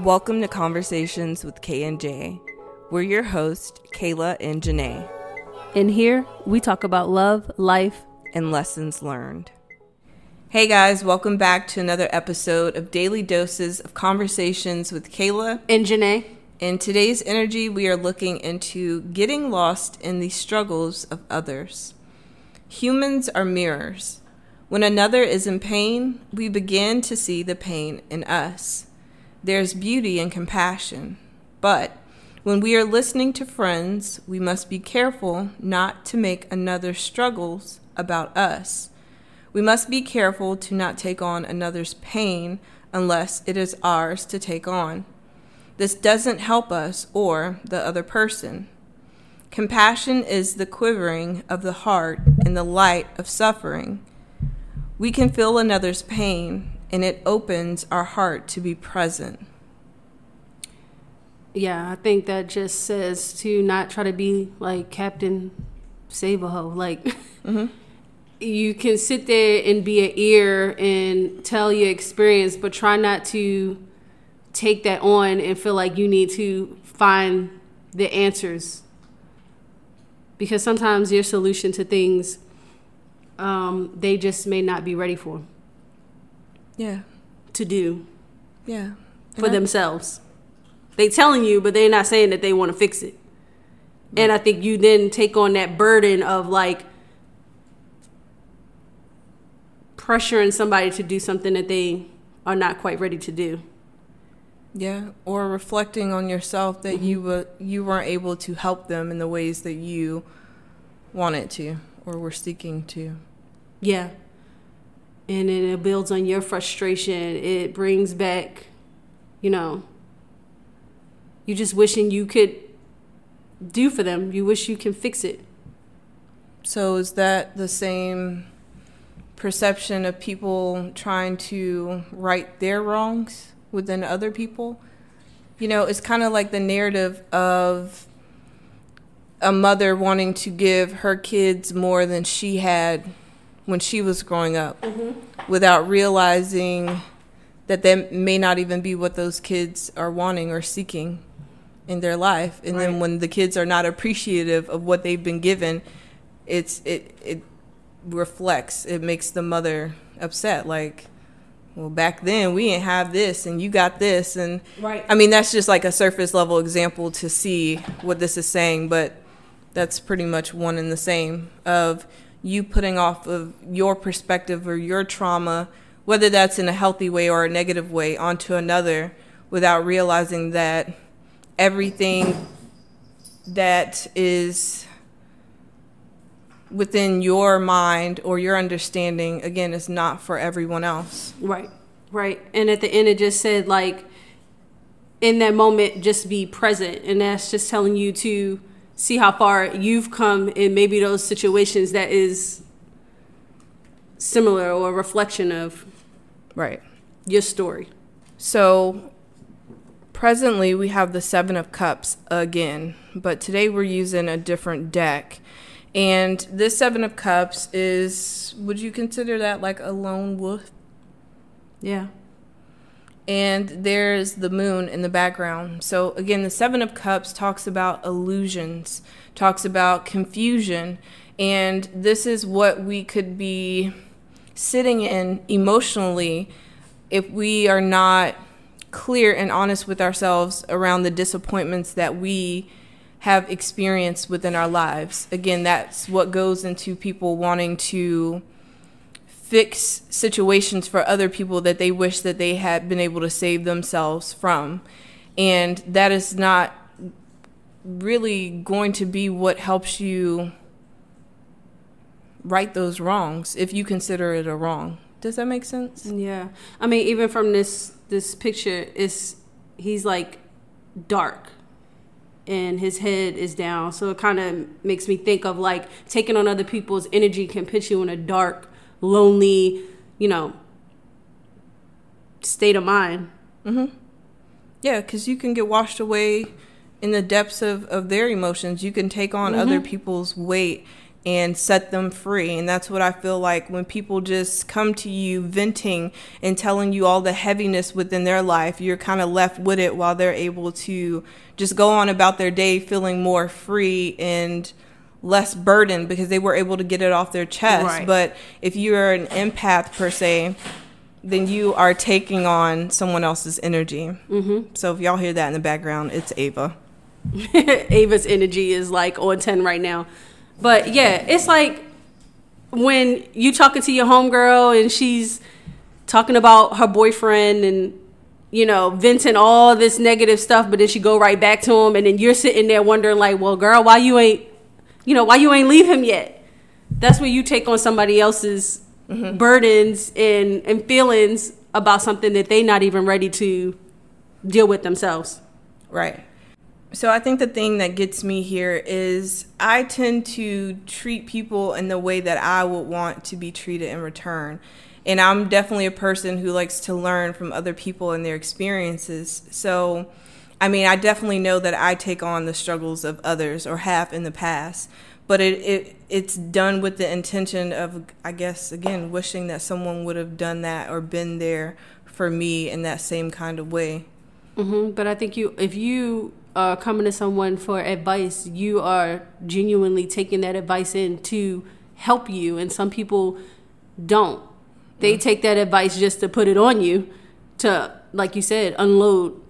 Welcome to Conversations with K and J. We're your hosts, Kayla and Janae. In here, we talk about love, life, and lessons learned. Hey guys, welcome back to another episode of Daily Doses of Conversations with Kayla and Janae. In today's energy, we are looking into getting lost in the struggles of others. Humans are mirrors. When another is in pain, we begin to see the pain in us. There's beauty and compassion. But when we are listening to friends, we must be careful not to make another's struggles about us. We must be careful to not take on another's pain unless it is ours to take on. This doesn't help us or the other person. Compassion is the quivering of the heart in the light of suffering. We can feel another's pain and it opens our heart to be present. Yeah, I think that just says to not try to be like Captain Save a Ho. Like, mm-hmm. you can sit there and be an ear and tell your experience, but try not to take that on and feel like you need to find the answers. Because sometimes your solution to things, um, they just may not be ready for. Yeah. To do. Yeah. For themselves. They telling you, but they're not saying that they want to fix it. And I think you then take on that burden of like pressuring somebody to do something that they are not quite ready to do. Yeah, or reflecting on yourself that mm-hmm. you were you weren't able to help them in the ways that you wanted to or were seeking to. Yeah. And then it builds on your frustration. It brings back, you know, you just wishing you could do for them. You wish you can fix it. So is that the same perception of people trying to right their wrongs within other people? You know, it's kind of like the narrative of a mother wanting to give her kids more than she had when she was growing up mm-hmm. without realizing that that may not even be what those kids are wanting or seeking in their life and right. then when the kids are not appreciative of what they've been given it's it it reflects it makes the mother upset like well back then we didn't have this and you got this and right i mean that's just like a surface level example to see what this is saying but that's pretty much one and the same of you putting off of your perspective or your trauma whether that's in a healthy way or a negative way onto another without realizing that everything that is within your mind or your understanding again is not for everyone else. Right right. And at the end it just said like in that moment just be present. And that's just telling you to see how far you've come in maybe those situations that is similar or a reflection of right your story so presently we have the Seven of Cups again, but today we're using a different deck. And this Seven of Cups is, would you consider that like a lone wolf? Yeah. And there's the moon in the background. So, again, the Seven of Cups talks about illusions, talks about confusion. And this is what we could be sitting in emotionally if we are not clear and honest with ourselves around the disappointments that we have experienced within our lives. Again, that's what goes into people wanting to fix situations for other people that they wish that they had been able to save themselves from. And that is not really going to be what helps you right those wrongs if you consider it a wrong. Does that make sense? Yeah. I mean, even from this this picture is he's like dark and his head is down. So it kind of makes me think of like taking on other people's energy can put you in a dark, lonely, you know, state of mind. Mm-hmm. Yeah, because you can get washed away in the depths of, of their emotions. You can take on mm-hmm. other people's weight and set them free. And that's what I feel like when people just come to you venting and telling you all the heaviness within their life, you're kind of left with it while they're able to just go on about their day feeling more free and less burden because they were able to get it off their chest. Right. But if you're an empath per se, then you are taking on someone else's energy. Mm-hmm. So if y'all hear that in the background, it's Ava. Ava's energy is like on 10 right now. But yeah, it's like when you talking to your homegirl and she's talking about her boyfriend and you know venting all this negative stuff, but then she go right back to him, and then you're sitting there wondering like, well, girl, why you ain't, you know, why you ain't leave him yet? That's where you take on somebody else's mm-hmm. burdens and and feelings about something that they not even ready to deal with themselves. Right. So I think the thing that gets me here is I tend to treat people in the way that I would want to be treated in return. And I'm definitely a person who likes to learn from other people and their experiences. So, I mean, I definitely know that I take on the struggles of others or have in the past, but it, it it's done with the intention of, I guess, again, wishing that someone would have done that or been there for me in that same kind of way. hmm But I think you, if you are coming to someone for advice, you are genuinely taking that advice in to help you. And some people don't. They take that advice just to put it on you, to like you said, unload.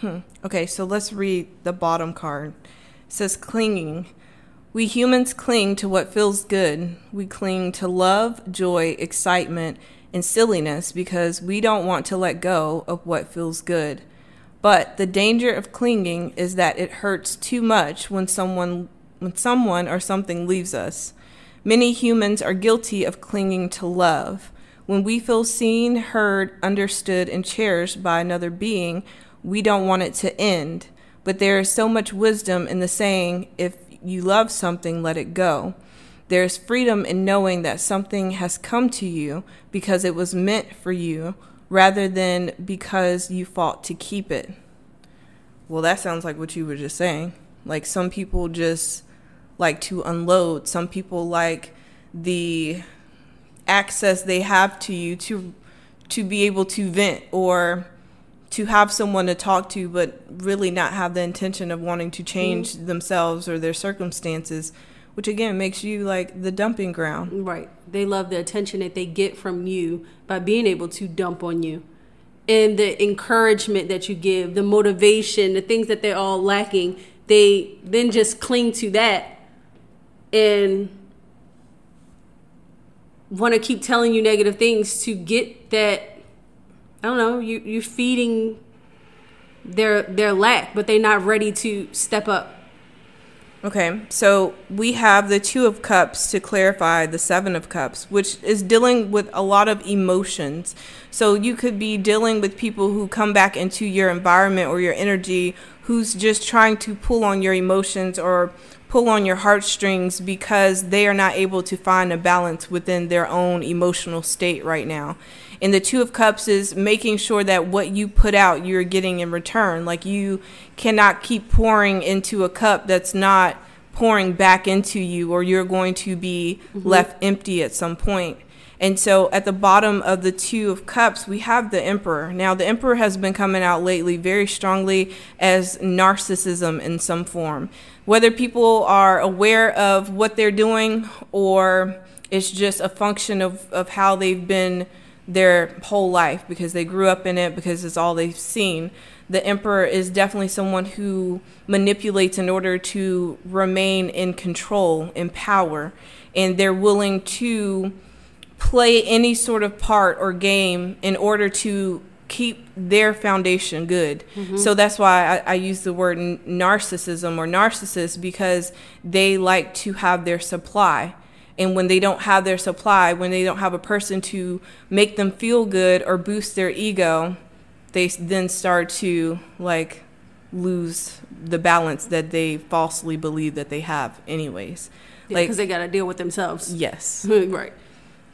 Hmm. Okay, so let's read the bottom card. It says clinging. We humans cling to what feels good. We cling to love, joy, excitement, and silliness because we don't want to let go of what feels good. But the danger of clinging is that it hurts too much when someone when someone or something leaves us. Many humans are guilty of clinging to love. When we feel seen, heard, understood, and cherished by another being, we don't want it to end. But there is so much wisdom in the saying, if you love something, let it go. There is freedom in knowing that something has come to you because it was meant for you rather than because you fought to keep it. Well, that sounds like what you were just saying. Like some people just like to unload, some people like the access they have to you to to be able to vent or to have someone to talk to but really not have the intention of wanting to change mm. themselves or their circumstances which again makes you like the dumping ground Right. They love the attention that they get from you by being able to dump on you. And the encouragement that you give, the motivation, the things that they're all lacking, they then just cling to that and want to keep telling you negative things to get that I don't know, you you're feeding their their lack, but they're not ready to step up. Okay, so we have the Two of Cups to clarify the Seven of Cups, which is dealing with a lot of emotions. So you could be dealing with people who come back into your environment or your energy who's just trying to pull on your emotions or pull on your heartstrings because they are not able to find a balance within their own emotional state right now. And the Two of Cups is making sure that what you put out, you're getting in return. Like you cannot keep pouring into a cup that's not pouring back into you, or you're going to be mm-hmm. left empty at some point. And so at the bottom of the Two of Cups, we have the Emperor. Now, the Emperor has been coming out lately very strongly as narcissism in some form. Whether people are aware of what they're doing or it's just a function of, of how they've been their whole life because they grew up in it, because it's all they've seen. The Emperor is definitely someone who manipulates in order to remain in control, in power, and they're willing to play any sort of part or game in order to keep their foundation good. Mm-hmm. So that's why I, I use the word narcissism or narcissist because they like to have their supply. And when they don't have their supply, when they don't have a person to make them feel good or boost their ego, they then start to like lose the balance that they falsely believe that they have anyways. Like, Like because they got to deal with themselves. yes. right.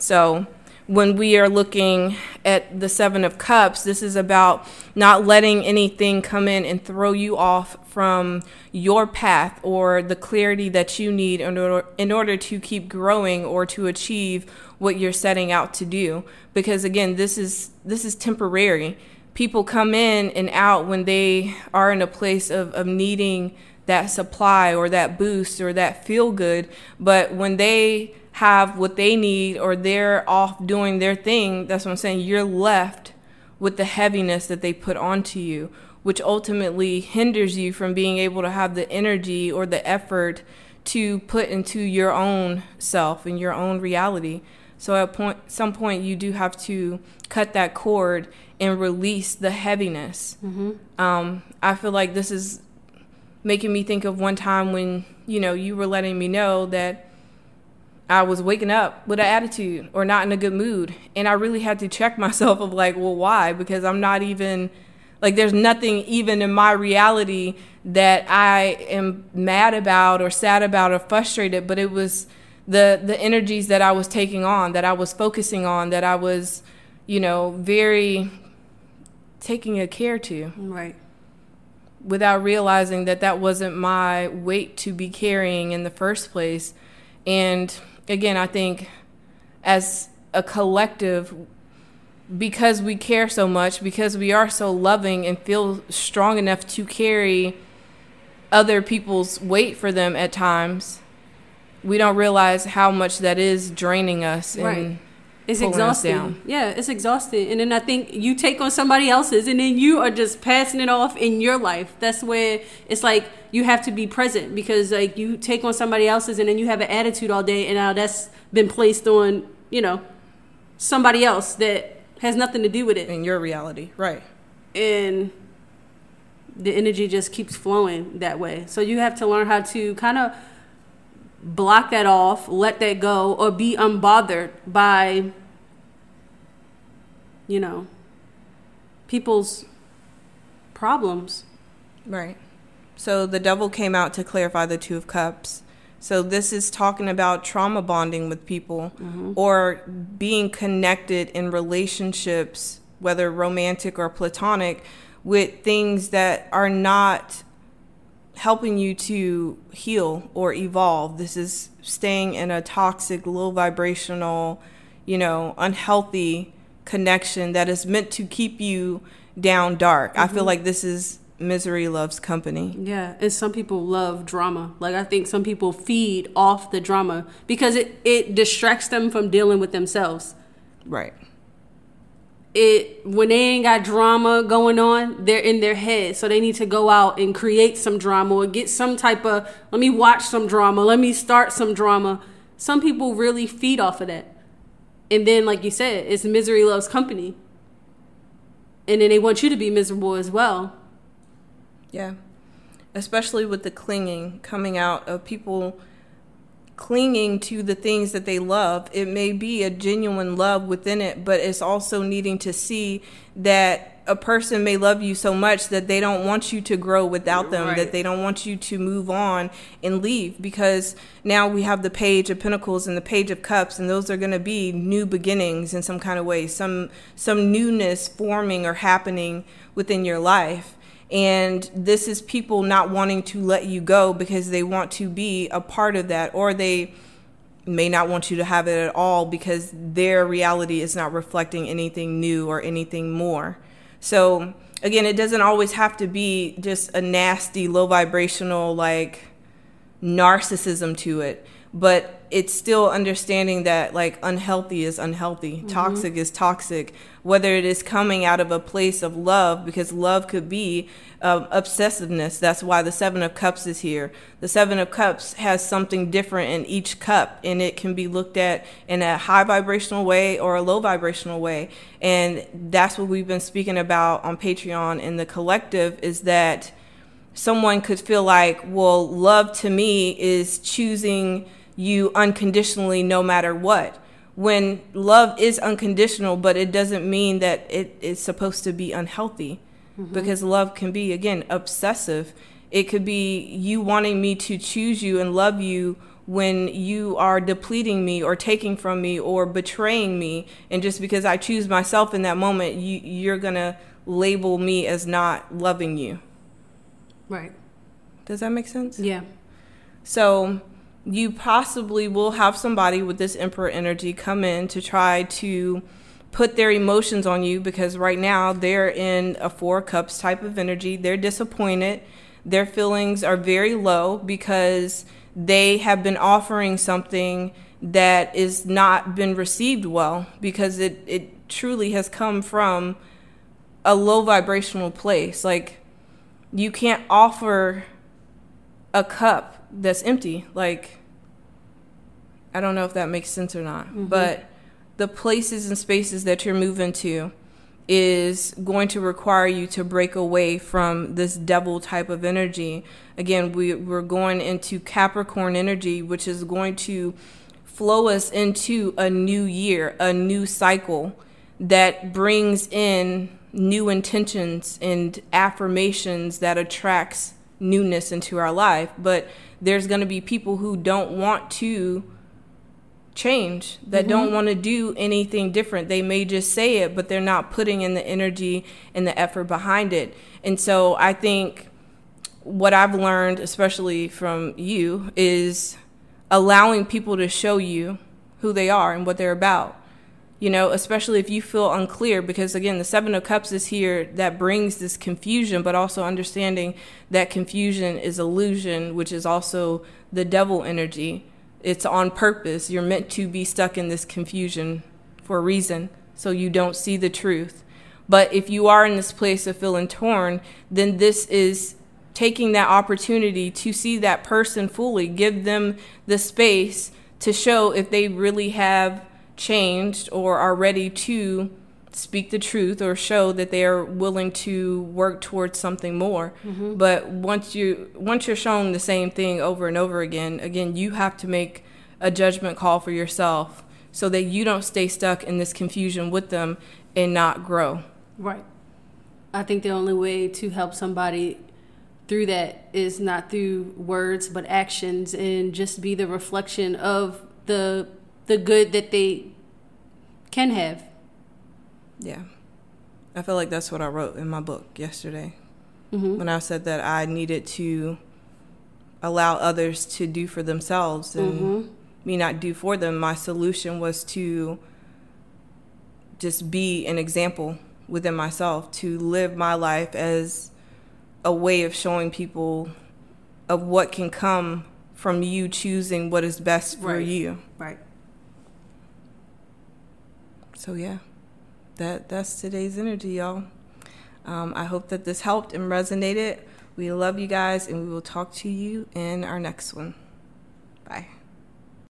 So when we are looking at the Seven of Cups, this is about not letting anything come in and throw you off from your path or the clarity that you need in order, in order to keep growing or to achieve what you're setting out to do. Because again, this is this is temporary. People come in and out when they are in a place of, of needing that supply or that boost or that feel good. But when they have what they need or they're off doing their thing, that's what I'm saying, you're left with the heaviness that they put onto you, which ultimately hinders you from being able to have the energy or the effort to put into your own self and your own reality. So at point, some point, you do have to cut that cord and release the heaviness. Mm-hmm. Um, I feel like this is making me think of one time when you know you were letting me know that I was waking up with an attitude or not in a good mood. And I really had to check myself of like, well, why? Because I'm not even like there's nothing even in my reality that I am mad about or sad about or frustrated, but it was the the energies that I was taking on, that I was focusing on, that I was, you know, very taking a care to. Right. Without realizing that that wasn't my weight to be carrying in the first place. And again, I think as a collective, because we care so much, because we are so loving and feel strong enough to carry other people's weight for them at times, we don't realize how much that is draining us right. and it's exhausting. Yeah, it's exhausting. And then I think you take on somebody else's and then you are just passing it off in your life. That's where it's like you have to be present because like you take on somebody else's and then you have an attitude all day and now that's been placed on, you know, somebody else that has nothing to do with it. In your reality, right. And the energy just keeps flowing that way. So you have to learn how to kind of block that off, let that go, or be unbothered by, you know, people's problems. Right. So the devil came out to clarify the Two of Cups. So this is talking about trauma bonding with people mm-hmm. or being connected in relationships, whether romantic or platonic, with things that are not helping you to heal or evolve. This is staying in a toxic, low vibrational, you know, unhealthy connection that is meant to keep you down dark. Mm-hmm. I feel mm-hmm. like this is misery loves company. Yeah, and some people love drama. Like I think some people feed off the drama because it it distracts them from dealing with themselves. Right it when they ain't got drama going on, they're in their head. So they need to go out and create some drama or get some type of let me watch some drama, let me start some drama. Some people really feed off of that. And then like you said, it's misery loves company. And then they want you to be miserable as well. Yeah. Especially with the clinging coming out of people clinging to the things that they love. It may be a genuine love within it, but it's also needing to see that a person may love you so much that they don't want you to grow without them, right. that they don't want you to move on and leave because now we have the page of pentacles and the page of cups and those are going to be new beginnings in some kind of way, some some newness forming or happening within your life. And this is people not wanting to let you go because they want to be a part of that, or they may not want you to have it at all because their reality is not reflecting anything new or anything more. So, again, it doesn't always have to be just a nasty, low vibrational, like narcissism to it but it's still understanding that like unhealthy is unhealthy, mm-hmm. toxic is toxic, whether it is coming out of a place of love, because love could be um, obsessiveness. That's why the Seven of Cups is here. The Seven of Cups has something different in each cup, and it can be looked at in a high vibrational way or a low vibrational way. And that's what we've been speaking about on Patreon in the collective is that someone could feel like, well, love to me is choosing you unconditionally no matter what. When love is unconditional, but it doesn't mean that it is supposed to be unhealthy mm-hmm. because love can be, again, obsessive. It could be you wanting me to choose you and love you when you are depleting me or taking from me or betraying me and just because I choose myself in that moment you you're going to label me as not loving you. Right. Does that make sense? Yeah. So you possibly will have somebody with this emperor energy come in to try to put their emotions on you because right now they're in a four cups type of energy. They're disappointed. Their feelings are very low because they have been offering something that is not been received well because it, it truly has come from a low vibrational place. Like you can't offer a cup that's empty. Like I don't know if that makes sense or not, mm-hmm. but the places and spaces that you're moving to is going to require you to break away from this devil type of energy. Again, we, we're going into Capricorn energy, which is going to flow us into a new year, a new cycle that brings in new intentions and affirmations that attracts newness into our life. But there's going to be people who don't want to change that mm-hmm. don't want to do anything different. They may just say it, but they're not putting in the energy and the effort behind it. And so I think what I've learned, especially from you, is allowing people to show you who they are and what they're about. You know, especially if you feel unclear, because again, the Seven of Cups is here that brings this confusion, but also understanding that confusion is illusion, which is also the devil energy it's on purpose. You're meant to be stuck in this confusion for a reason, so you don't see the truth. But if you are in this place of feeling torn, then this is taking that opportunity to see that person fully, give them the space to show if they really have changed or are ready to speak the truth or show that they are willing to work towards something more. Mm-hmm. But once you once you're shown the same thing over and over again, again you have to make a judgment call for yourself so that you don't stay stuck in this confusion with them and not grow. Right. I think the only way to help somebody through that is not through words but actions and just be the reflection of the the good that they can have yeah. I feel like that's what I wrote in my book yesterday mm-hmm. when I said that I needed to allow others to do for themselves and mm-hmm. me not do for them. My solution was to just be an example within myself, to live my life as a way of showing people of what can come from you choosing what is best for right. you. Right. So yeah that that's today's energy, y'all. Um, I hope that this helped and resonated. We love you guys, and we will talk to you in our next one. Bye.